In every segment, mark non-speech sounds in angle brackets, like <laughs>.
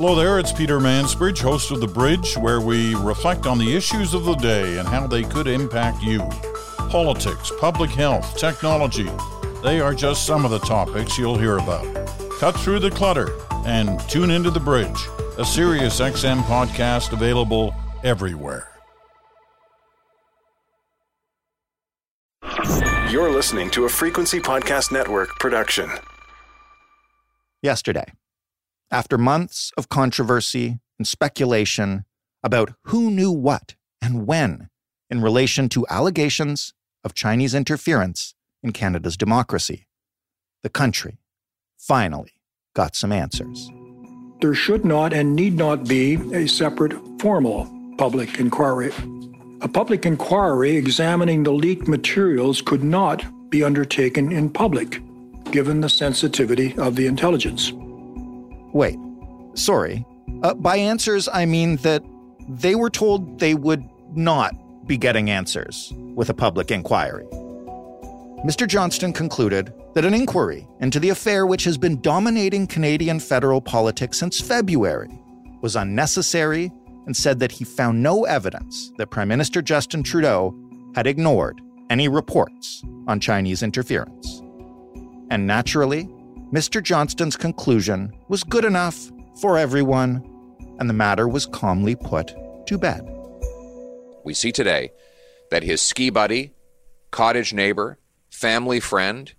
Hello there, it's Peter Mansbridge, host of The Bridge, where we reflect on the issues of the day and how they could impact you. Politics, public health, technology, they are just some of the topics you'll hear about. Cut through the clutter and tune into The Bridge, a Sirius XM podcast available everywhere. You're listening to a Frequency Podcast Network production. Yesterday, after months of controversy and speculation about who knew what and when in relation to allegations of Chinese interference in Canada's democracy, the country finally got some answers. There should not and need not be a separate formal public inquiry. A public inquiry examining the leaked materials could not be undertaken in public, given the sensitivity of the intelligence. Wait, sorry. Uh, by answers, I mean that they were told they would not be getting answers with a public inquiry. Mr. Johnston concluded that an inquiry into the affair which has been dominating Canadian federal politics since February was unnecessary and said that he found no evidence that Prime Minister Justin Trudeau had ignored any reports on Chinese interference. And naturally, Mr. Johnston's conclusion was good enough for everyone, and the matter was calmly put to bed. We see today that his ski buddy, cottage neighbor, family friend,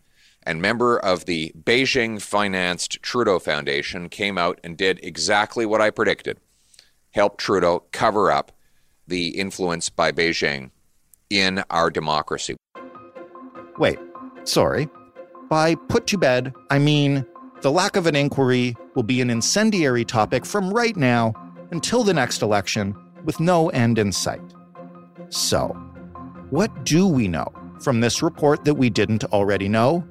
and member of the Beijing financed Trudeau Foundation came out and did exactly what I predicted help Trudeau cover up the influence by Beijing in our democracy. Wait, sorry. By put to bed, I mean the lack of an inquiry will be an incendiary topic from right now until the next election with no end in sight. So, what do we know from this report that we didn't already know?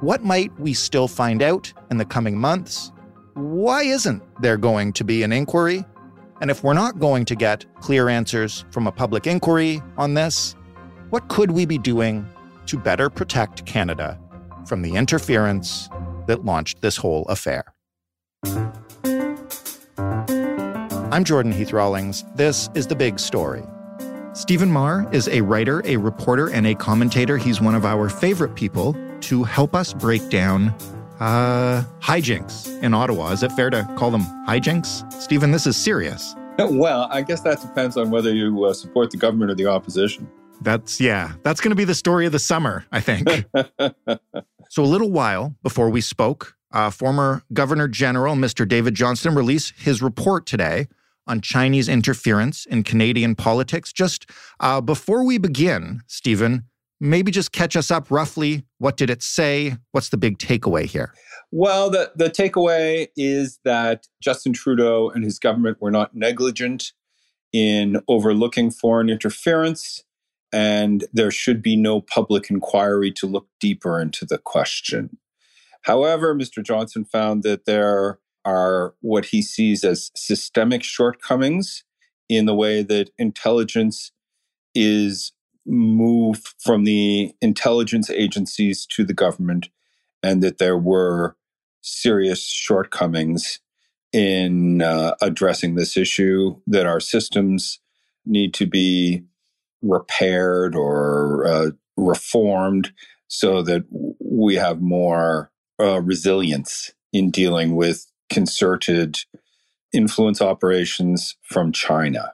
What might we still find out in the coming months? Why isn't there going to be an inquiry? And if we're not going to get clear answers from a public inquiry on this, what could we be doing to better protect Canada from the interference that launched this whole affair? I'm Jordan Heath Rawlings. This is The Big Story. Stephen Maher is a writer, a reporter, and a commentator. He's one of our favorite people to help us break down uh, hijinks in Ottawa. Is it fair to call them hijinks? Stephen, this is serious. <laughs> Well, I guess that depends on whether you uh, support the government or the opposition. That's, yeah, that's going to be the story of the summer, I think. <laughs> so, a little while before we spoke, uh, former Governor General Mr. David Johnston released his report today on Chinese interference in Canadian politics. Just uh, before we begin, Stephen, maybe just catch us up roughly. What did it say? What's the big takeaway here? Well, the, the takeaway is that Justin Trudeau and his government were not negligent in overlooking foreign interference, and there should be no public inquiry to look deeper into the question. However, Mr. Johnston found that there are what he sees as systemic shortcomings in the way that intelligence is moved from the intelligence agencies to the government, and that there were serious shortcomings in uh, addressing this issue, that our systems need to be repaired or uh, reformed so that we have more uh, resilience in dealing with concerted influence operations from China.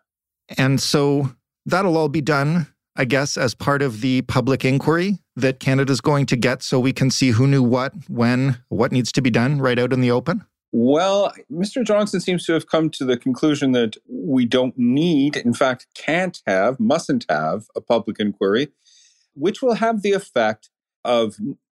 And so that'll all be done, I guess, as part of the public inquiry that Canada's going to get so we can see who knew what, when, what needs to be done right out in the open? Well, Mr. Johnston seems to have come to the conclusion that we don't need, in fact, can't have, mustn't have a public inquiry, which will have the effect of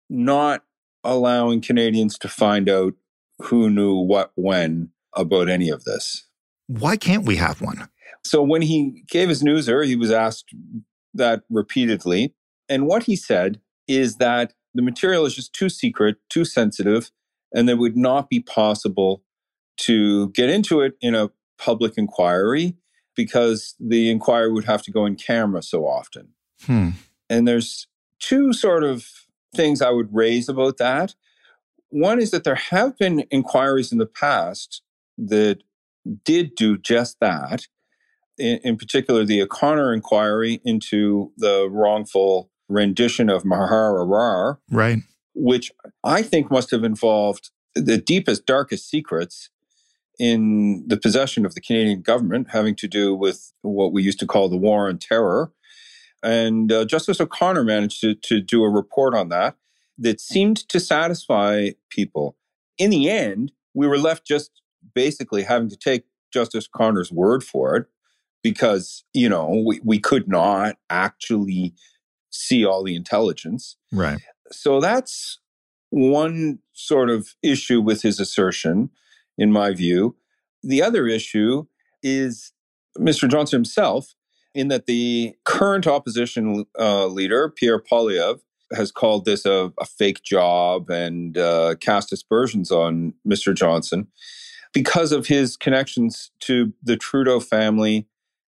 not allowing Canadians to find out who knew what when about any of this. Why can't we have one? So when he gave his newser, he was asked that repeatedly. And what he said is that the material is just too secret, too sensitive, and it would not be possible to get into it in a public inquiry because the inquiry would have to go in camera so often. Hmm. And there's two sort of things I would raise about that. One is that there have been inquiries in the past that did do just that. In, in particular, the O'Connor inquiry into the wrongful rendition of Maher Arar, Right. Which I think must have involved the deepest, darkest secrets in the possession of the Canadian government, having to do with what we used to call the war on terror. And uh, Justice O'Connor managed to, to do a report on that that seemed to satisfy people. In the end, we were left just basically having to take Justice O'Connor's word for it because, you know, we, we could not actually see all the intelligence. Right. So that's one sort of issue with his assertion, in my view. The other issue is Mr. Johnston himself, in that the current opposition uh, leader, Pierre Poilievre, has called this a, a fake job and uh, cast aspersions on Mr. Johnston because of his connections to the Trudeau family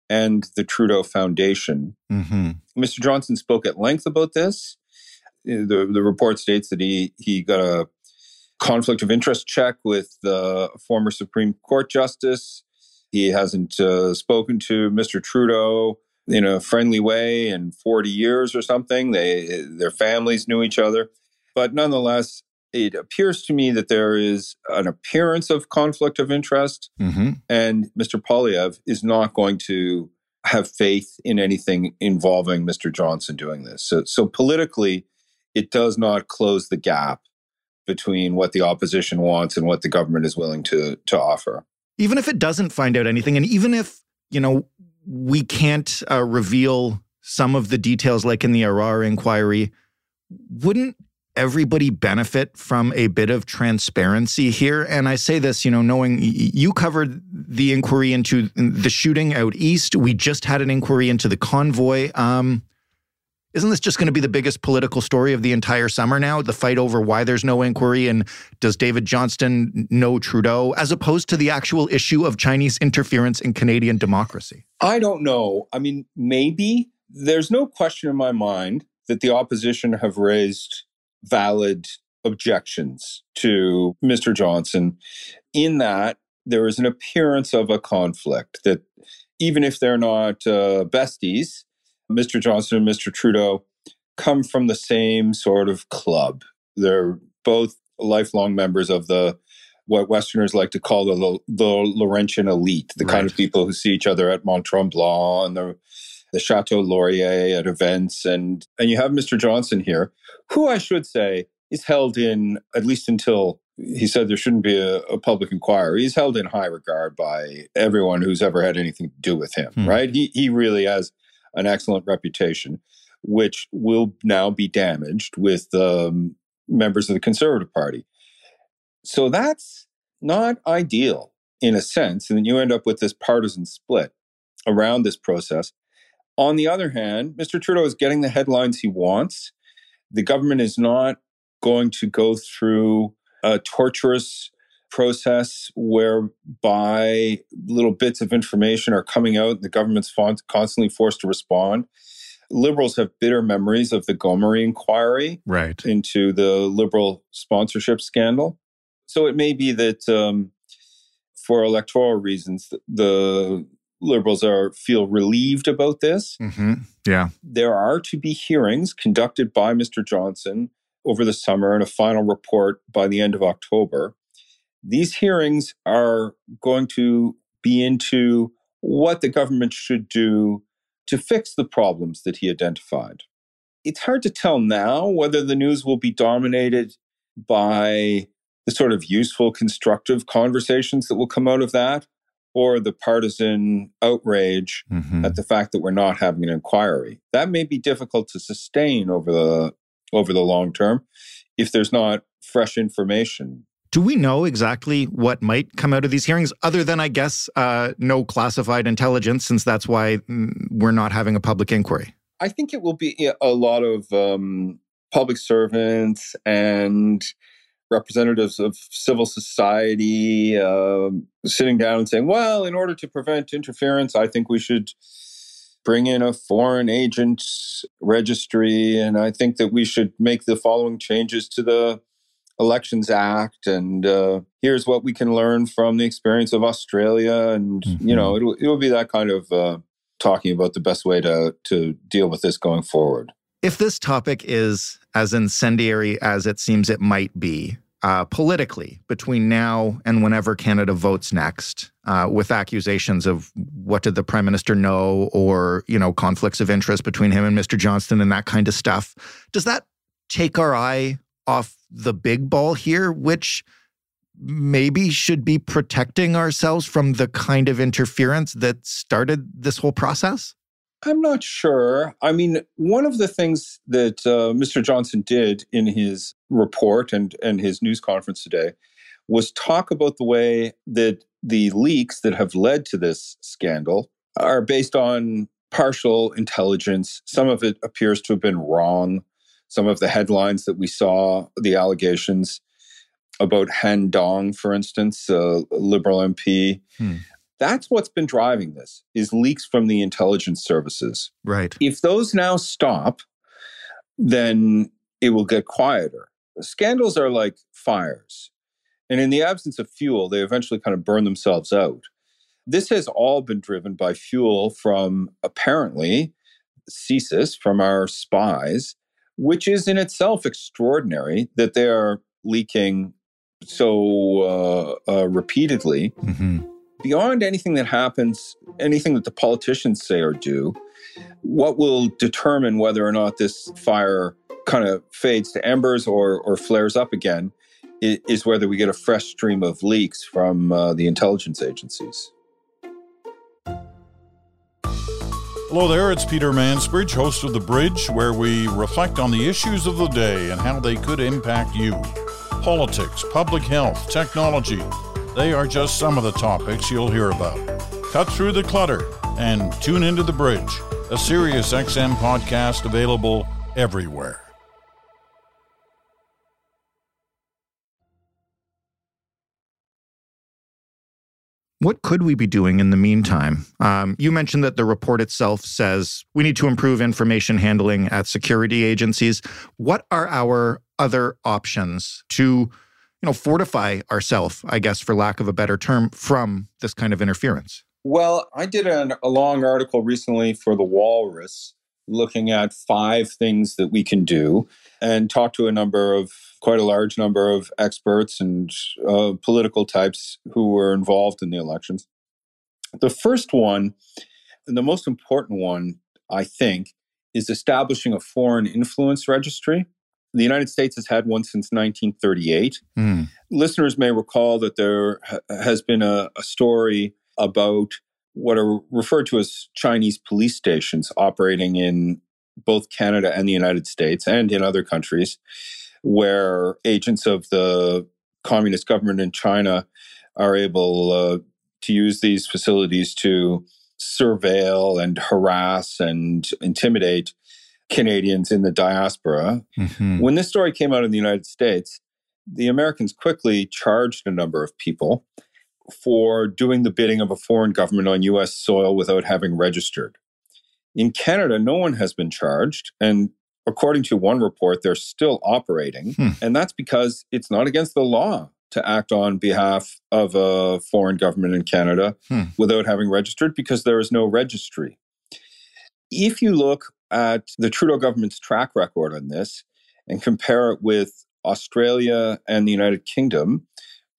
and the Trudeau Foundation. Mm-hmm. Mr. Johnston spoke at length about this. The, the report states that he, he got a conflict of interest check with the former Supreme Court Justice. He hasn't uh, spoken to Mr. Trudeau in a friendly way in 40 years or something. They, their families knew each other. But nonetheless, it appears to me that there is an appearance of conflict of interest Mm-hmm. and Mr. Poilievre is not going to have faith in anything involving Mr. Johnston doing this. So, so politically, it does not close the gap between what the opposition wants and what the government is willing to to offer. Even if it doesn't find out anything, and even if, you know, we can't uh, reveal some of the details like in the Arar inquiry, wouldn't everybody benefit from a bit of transparency here? And I say this, you know, knowing you covered the inquiry into the shooting out east. We just had an inquiry into the convoy. Um, isn't this just going to be the biggest political story of the entire summer now? The fight over why there's no inquiry and does David Johnston know Trudeau, as opposed to the actual issue of Chinese interference in Canadian democracy? I don't know. I mean, maybe there's no question in my mind that the opposition have raised valid objections to Mr. Johnston in that there is an appearance of a conflict that even if they're not uh, besties, Mr. Johnston and Mr. Trudeau come from the same sort of club. They're both lifelong members of the what Westerners like to call the the Laurentian elite, the kind of people who see each other at Mont Tremblant and the the Chateau Laurier at events, and and you have Mr. Johnston here, who I should say is held in at least until he said there shouldn't be a, a public inquiry. He's held in high regard by everyone who's ever had anything to do with him. Hmm. Right? He he really has an excellent reputation, which will now be damaged with um, members of the Conservative Party. So that's not ideal in a sense. And then you end up with this partisan split around this process. On the other hand, Mr. Trudeau is getting the headlines he wants. The government is not going to go through a torturous process whereby little bits of information are coming out and the government's constantly forced to respond. Liberals have bitter memories of the Gomery inquiry Right. into the liberal sponsorship scandal. So it may be that um, for electoral reasons, the liberals are feel relieved about this. Mm-hmm. Yeah. There are to be hearings conducted by Mr. Johnston over the summer and a final report by the end of October. These hearings are going to be into what the government should do to fix the problems that he identified. It's hard to tell now whether the news will be dominated by the sort of useful, constructive conversations that will come out of that or the partisan outrage Mm-hmm. at the fact that we're not having an inquiry. That may be difficult to sustain over the over the long term if there's not fresh information. Do we know exactly what might come out of these hearings, other than, I guess, uh, no classified intelligence, since that's why mm, we're not having a public inquiry? I think it will be a lot of um, public servants and representatives of civil society um, sitting down and saying, well, in order to prevent interference, I think we should bring in a foreign agent registry. And I think that we should make the following changes to the Elections Act, and uh, here's what we can learn from the experience of Australia, and mm-hmm. you know, it'll it'll be that kind of uh, talking about the best way to to deal with this going forward. If this topic is as incendiary as it seems it might be, uh, politically between now and whenever Canada votes next, uh, with accusations of what did the prime minister know, or you know conflicts of interest between him and Mr. Johnston and that kind of stuff. Does that take our eye off the big ball here, which maybe should be protecting ourselves from the kind of interference that started this whole process? I'm not sure. I mean, one of the things that uh, Mr. Johnston did in his report and, and his news conference today was talk about the way that the leaks that have led to this scandal are based on partial intelligence. Some of it appears to have been wrong. Some of the headlines that we saw, the allegations about Han Dong, for instance, a liberal MP, hmm. That's what's been driving this is leaks from the intelligence services. Right. If those now stop, then it will get quieter. Scandals are like fires. And in the absence of fuel, they eventually kind of burn themselves out. This has all been driven by fuel from apparently CSIS, from our spies, which is in itself extraordinary that they are leaking so uh, uh, repeatedly. Mm-hmm beyond anything that happens, anything that the politicians say or do, what will determine whether or not this fire kind of fades to embers or, or flares up again is whether we get a fresh stream of leaks from uh, the intelligence agencies. Hello there, it's Peter Mansbridge, host of The Bridge, where we reflect on the issues of the day and how they could impact you. Politics, public health, technology, they are just some of the topics you'll hear about. Cut through the clutter and tune into The Bridge, a Sirius XM podcast available everywhere. What could we be doing in the meantime? Um, you mentioned that the report itself says we need to improve information handling at security agencies. What are our other options to you know, fortify ourselves, I guess, for lack of a better term, from this kind of interference? Well, I did an, a long article recently for the Walrus looking at five things that we can do and talked to a number of quite a large number of experts and uh, political types who were involved in the elections. The first one, and the most important one, I think, is establishing a foreign influence registry. The United States has had one since 1938. Mm. Listeners may recall that there ha- has been a, a story about what are referred to as Chinese police stations operating in both Canada and the United States and in other countries, where agents of the communist government in China are able uh, to use these facilities to surveil and harass and intimidate Canadians in the diaspora. Mm-hmm. When this story came out in the United States, the Americans quickly charged a number of people for doing the bidding of a foreign government on US soil without having registered. In Canada, no one has been charged. And according to one report, they're still operating. Hmm. And that's because it's not against the law to act on behalf of a foreign government in Canada hmm. without having registered because there is no registry. If you look at the Trudeau government's track record on this and compare it with Australia and the United Kingdom,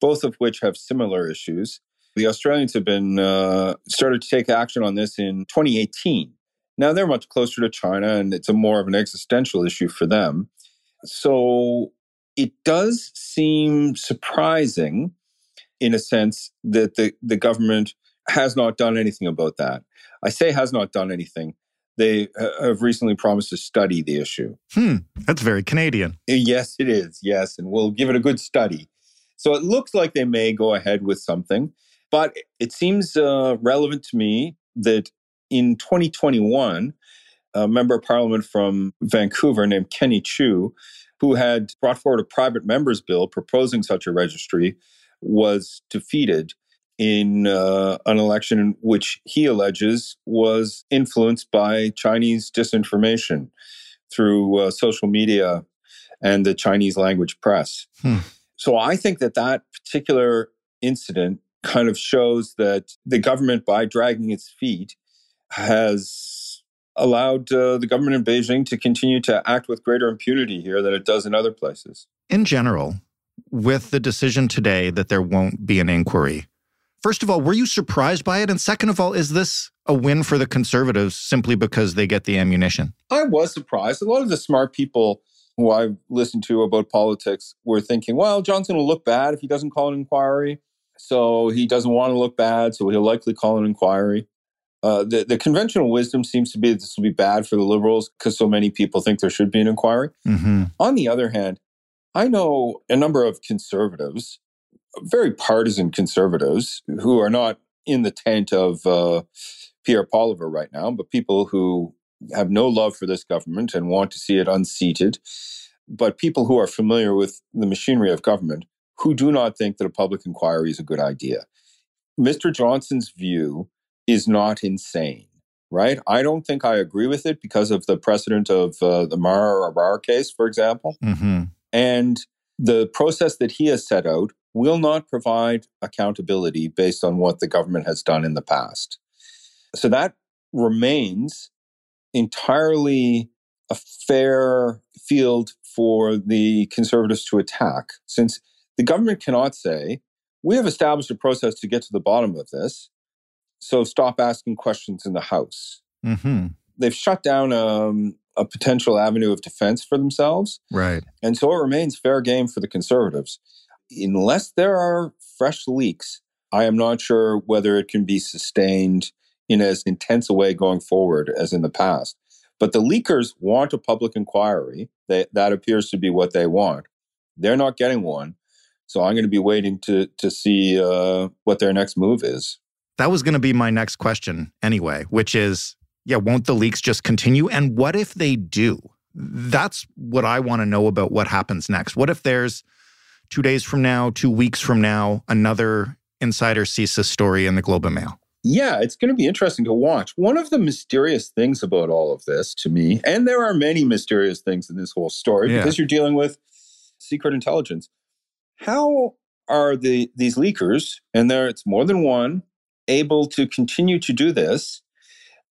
both of which have similar issues. The Australians have been uh, started to take action on this in 2018. Now they're much closer to China, and it's a more of an existential issue for them. So it does seem surprising, in a sense, that the, the government has not done anything about that. I say has not done anything they have recently promised to study the issue. Hmm, that's very Canadian. Yes, it is. Yes, and we'll give it a good study. So it looks like they may go ahead with something, but it seems uh, relevant to me that in 2021, a member of parliament from Vancouver named Kenny Chiu, who had brought forward a private member's bill proposing such a registry, was defeated in uh, an election which he alleges was influenced by Chinese disinformation through uh, social media and the Chinese language press. Hmm. So I think that that particular incident kind of shows that the government, by dragging its feet, has allowed uh, the government in Beijing to continue to act with greater impunity here than it does in other places. In general, with the decision today that there won't be an inquiry, first of all, were you surprised by it? And second of all, is this a win for the conservatives simply because they get the ammunition? I was surprised. A lot of the smart people who I've listened to about politics were thinking, well, Johnston will look bad if he doesn't call an inquiry. So he doesn't want to look bad, so he'll likely call an inquiry. Uh, the, the conventional wisdom seems to be that this will be bad for the liberals because so many people think there should be an inquiry. Mm-hmm. On the other hand, I know a number of conservatives, very partisan conservatives, who are not in the tent of uh, Pierre Poilievre right now, but people who have no love for this government and want to see it unseated, but people who are familiar with the machinery of government who do not think that a public inquiry is a good idea. Mr. Johnston's view is not insane, right? I don't think I agree with it because of the precedent of uh, the Maher Arar case, for example. Mm-hmm. And the process that he has set out will not provide accountability based on what the government has done in the past. So that remains entirely a fair field for the conservatives to attack, since the government cannot say, we have established a process to get to the bottom of this, so stop asking questions in the House. Mm-hmm. They've shut down um, a potential avenue of defense for themselves. Right. And so it remains fair game for the conservatives. Unless there are fresh leaks, I am not sure whether it can be sustained in as intense a way going forward as in the past. But the leakers want a public inquiry. They, that appears to be what they want. They're not getting one. So I'm going to be waiting to to see uh, what their next move is. That was going to be my next question anyway, which is, yeah, won't the leaks just continue? And what if they do? That's what I want to know about what happens next. What if there's two days from now, two weeks from now, another insider CSIS story in the Globe and Mail? Yeah, it's going to be interesting to watch. One of the mysterious things about all of this to me, and there are many mysterious things in this whole story yeah. because you're dealing with secret intelligence. How are the these leakers, and there it's more than one, able to continue to do this?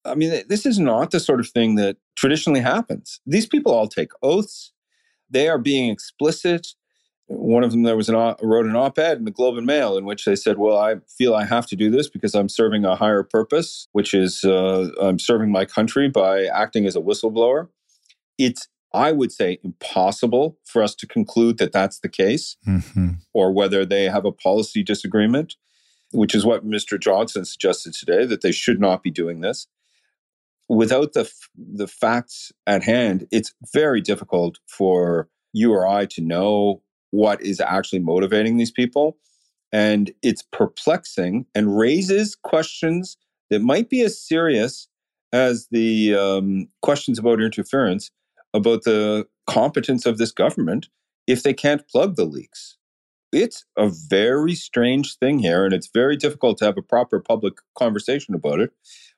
I mean, this is not the sort of thing that traditionally happens. These people all take oaths. They are being explicit. One of them, there was an wrote an op-ed in the Globe and Mail in which they said, "Well, I feel I have to do this because I'm serving a higher purpose, which is uh, I'm serving my country by acting as a whistleblower." It's I would say impossible for us to conclude that that's the case mm-hmm. or whether they have a policy disagreement, which is what Mr. Johnston suggested today that they should not be doing this. Without the, the facts at hand, it's very difficult for you or I to know what is actually motivating these people. And it's perplexing and raises questions that might be as serious as the um, questions about interference about the competence of this government if they can't plug the leaks. It's a very strange thing here, and it's very difficult to have a proper public conversation about it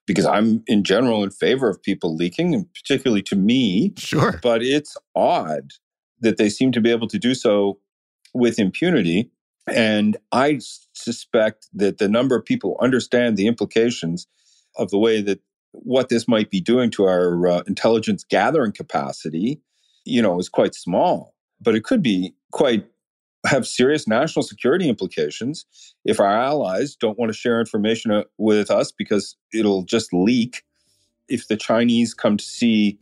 because I'm in general in favor of people leaking, and particularly to me. Sure. But it's odd that they seem to be able to do so with impunity. And I suspect that the number of people understand the implications of the way that what this might be doing to our uh, intelligence gathering capacity, you know, is quite small. But it could be quite have serious national security implications if our allies don't want to share information uh, with us because it'll just leak. If the Chinese come to see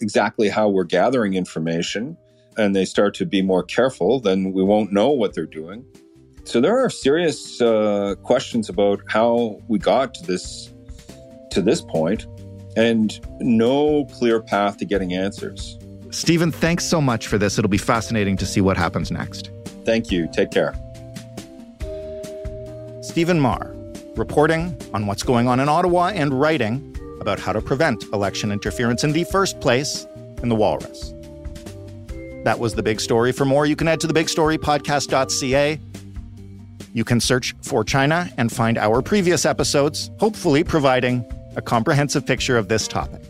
exactly how we're gathering information and they start to be more careful, then we won't know what they're doing. So there are serious uh, questions about how we got to this to this point and no clear path to getting answers. Stephen, thanks so much for this. It'll be fascinating to see what happens next. Thank you. Take care. Stephen Maher, reporting on what's going on in Ottawa and writing about how to prevent election interference in the first place in the Walrus. That was the big story. For more, you can head to thebigstorypodcast.ca. You can search for China and find our previous episodes, hopefully providing a comprehensive picture of this topic.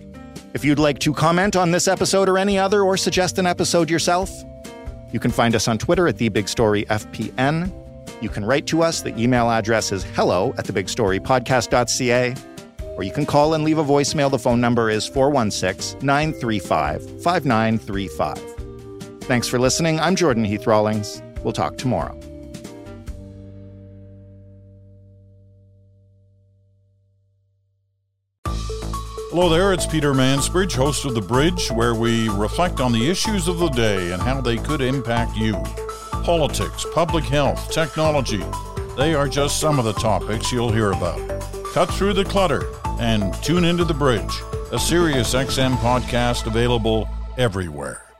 If you'd like to comment on this episode or any other, or suggest an episode yourself, You can find us on Twitter at The Big Story FPN. You can write to us. The email address is hello at thebigstorypodcast.ca. Or you can call and leave a voicemail. The phone number is 416 935 5935. Thanks for listening. I'm Jordan Heath Rawlings. We'll talk tomorrow. Hello there, it's Peter Mansbridge, host of The Bridge, where we reflect on the issues of the day and how they could impact you. Politics, public health, technology, they are just some of the topics you'll hear about. Cut through the clutter and tune into The Bridge, a Sirius XM podcast available everywhere.